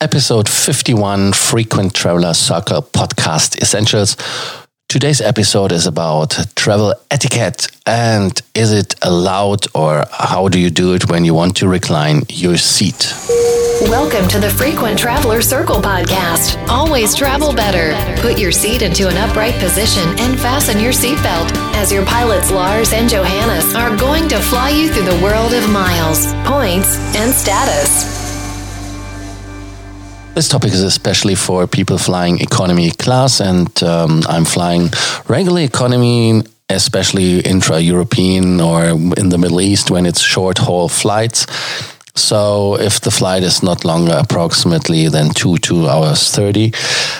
episode 51 Frequent Traveler Circle Podcast Essentials. Today's episode is about travel etiquette and is it allowed or how do you do it when you want to recline your seat? Welcome to the Frequent Traveler Circle podcast. Always travel better. Put your seat into an upright position and fasten your seatbelt as your pilots Lars and Johannes are going to fly you through the world of miles, points, and status. This topic is especially for people flying economy class, and um, I'm flying regular economy, especially intra European or in the Middle East when it's short haul flights. So if the flight is not longer approximately than two, two hours 30,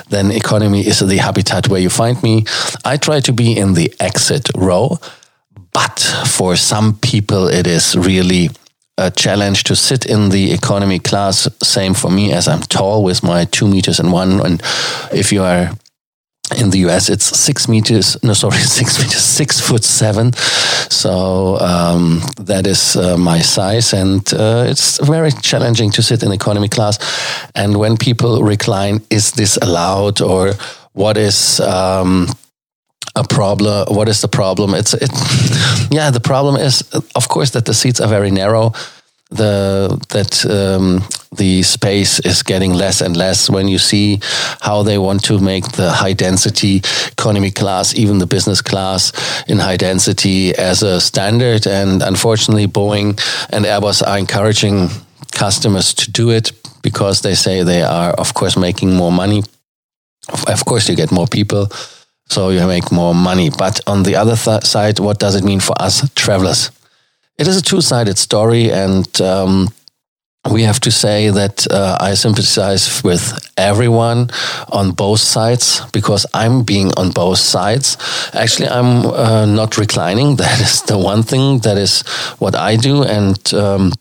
then economy is the habitat where you find me. I try to be in the exit row, but for some people, it is really a challenge to sit in the economy class. Same for me as I'm tall with my two meters and one. And if you are in the US, it's six meters. No, sorry, six meters, six foot seven. So um, that is uh, my size, and uh, it's very challenging to sit in economy class. And when people recline, is this allowed, or what is um, a problem. What is the problem? It's it. Yeah, the problem is, of course, that the seats are very narrow. The that um, the space is getting less and less when you see how they want to make the high density economy class, even the business class in high density as a standard. And unfortunately, Boeing and Airbus are encouraging customers to do it because they say they are, of course, making more money. Of course, you get more people so you make more money. But on the other th- side, what does it mean for us travelers? It is a two sided story, and um, we have to say that uh, I sympathize with everyone on both sides because I'm being on both sides. Actually, I'm uh, not reclining. That is the one thing that is what I do. And um,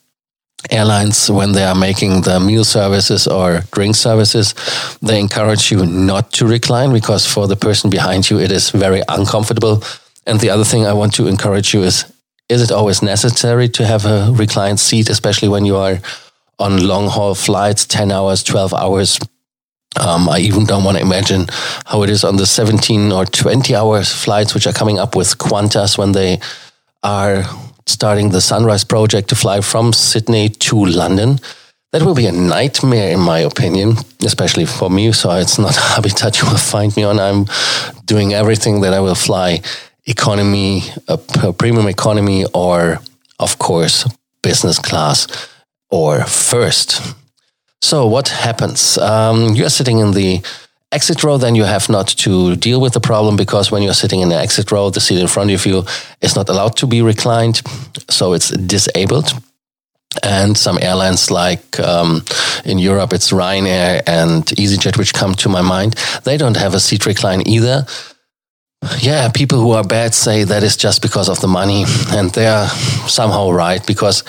airlines when they are making the meal services or drink services they encourage you not to recline because for the person behind you it is very uncomfortable. And the other thing i want to encourage you is is it always necessary to have a reclined seat especially when you are on long haul flights 10 hours 12 hours? Um, I even don't want to imagine how it is on the 17 or 20 hours flights, which are coming up with Qantas when they are starting the Sunrise project to fly from Sydney to London. That will be a nightmare, in my opinion, especially for me. So it's not habitat you will find me on. I'm doing everything that I will fly economy, a premium economy, or of course, business class or first. So what happens? Um, you're sitting in the exit row, then you have not to deal with the problem because when you're sitting in the exit row, the seat in front of you is not allowed to be reclined. So it's disabled. And some airlines like um, in Europe, it's Ryanair and EasyJet, which come to my mind. They don't have a seat recline either. Yeah, people who are bad say that is just because of the money. And they are somehow right because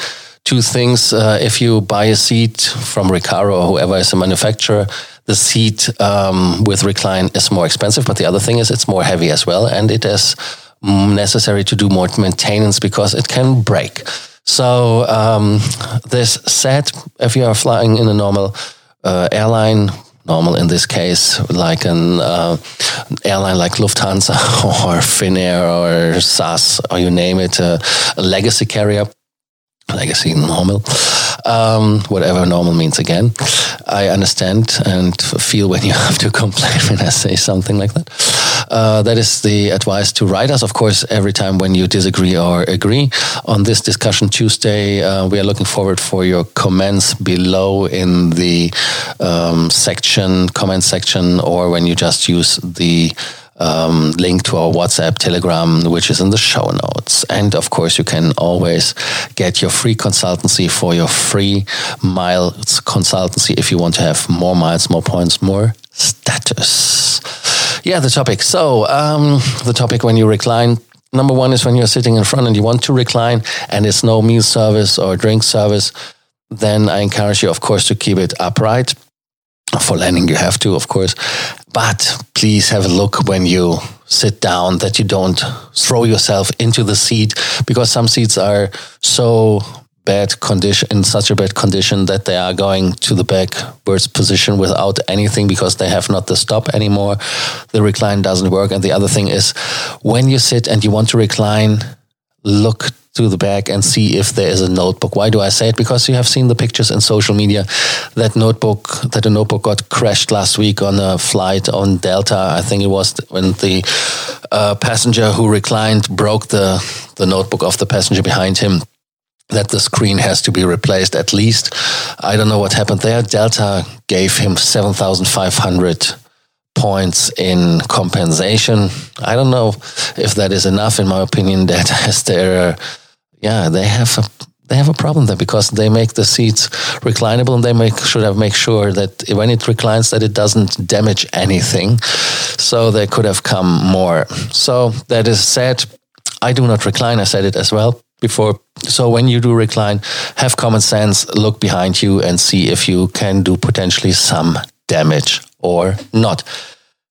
two things. Uh, if you buy a seat from Recaro or whoever is a manufacturer, the seat um, with recline is more expensive. But the other thing is it's more heavy as well, and it is necessary to do more maintenance because it can break. So um, this said, if you are flying in a normal uh, airline, normal in this case, like an uh, airline like Lufthansa or Finnair or SAS or you name it, uh, a legacy carrier legacy normal, um, whatever normal means again. I understand and feel when you have to complain when I say something like that. Uh, that is the advice to writers of course, every time when you disagree or agree. On this discussion Tuesday, uh, we are looking forward for your comments below in the um, section, comment section, or when you just use the um, link to our WhatsApp, Telegram, which is in the show notes. And of course, you can always get your free consultancy for your free miles consultancy if you want to have more miles, more points, more status. Yeah, the topic. So, um, the topic when you recline. Number one is when you're sitting in front and you want to recline and it's no meal service or drink service, then I encourage you, of course, to keep it upright. For landing, you have to, of course. But please have a look when you sit down that you don't throw yourself into the seat because some seats are so bad condition in such a bad condition that they are going to the backwards position without anything because they have not the stop anymore the recline doesn't work and the other thing is when you sit and you want to recline look to the back and see if there is a notebook. Why do I say it? Because you have seen the pictures in social media that notebook that a notebook got crashed last week on a flight on Delta. I think it was when the uh, passenger who reclined broke the the notebook of the passenger behind him. That the screen has to be replaced at least. I don't know what happened there. Delta gave him seven thousand five hundred points in compensation. I don't know if that is enough, in my opinion. That as their yeah, they have a they have a problem there because they make the seats reclinable and they make should have make sure that when it reclines that it doesn't damage anything. So they could have come more. So that is said. I do not recline. I said it as well before. So when you do recline, have common sense, look behind you and see if you can do potentially some damage or not.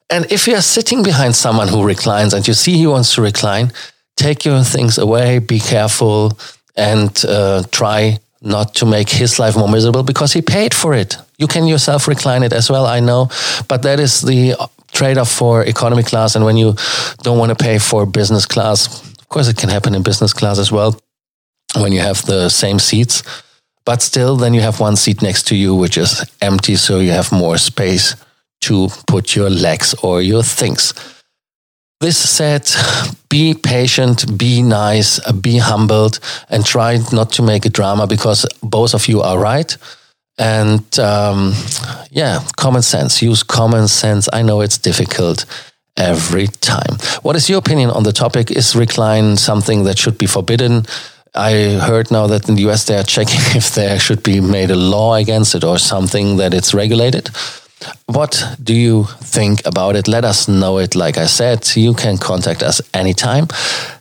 And if you are sitting behind someone who reclines and you see he wants to recline, take your things away, be careful, and uh, try not to make his life more miserable because he paid for it. You can yourself recline it as well, I know, but that is the trade off for economy class. And when you don't want to pay for business class, of course, it can happen in business class as well when you have the same seats. But still, then you have one seat next to you, which is empty, so you have more space to put your legs or your things. This said, be patient, be nice, be humbled, and try not to make a drama because both of you are right. And um, yeah, common sense. Use common sense. I know it's difficult every time. What is your opinion on the topic? Is recline something that should be forbidden? I heard now that in the US they are checking if there should be made a law against it or something that it's regulated. What do you think about it? Let us know it. Like I said, you can contact us anytime.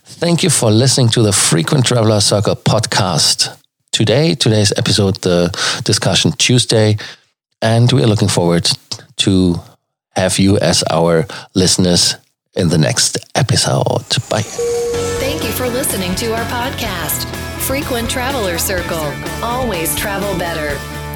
Thank you for listening to the Frequent Traveler Circle podcast. Today, today's episode, the discussion Tuesday, and we are looking forward to have you as our listeners in the next episode. Bye. Thank you for listening to our podcast, Frequent Traveler Circle. Always travel better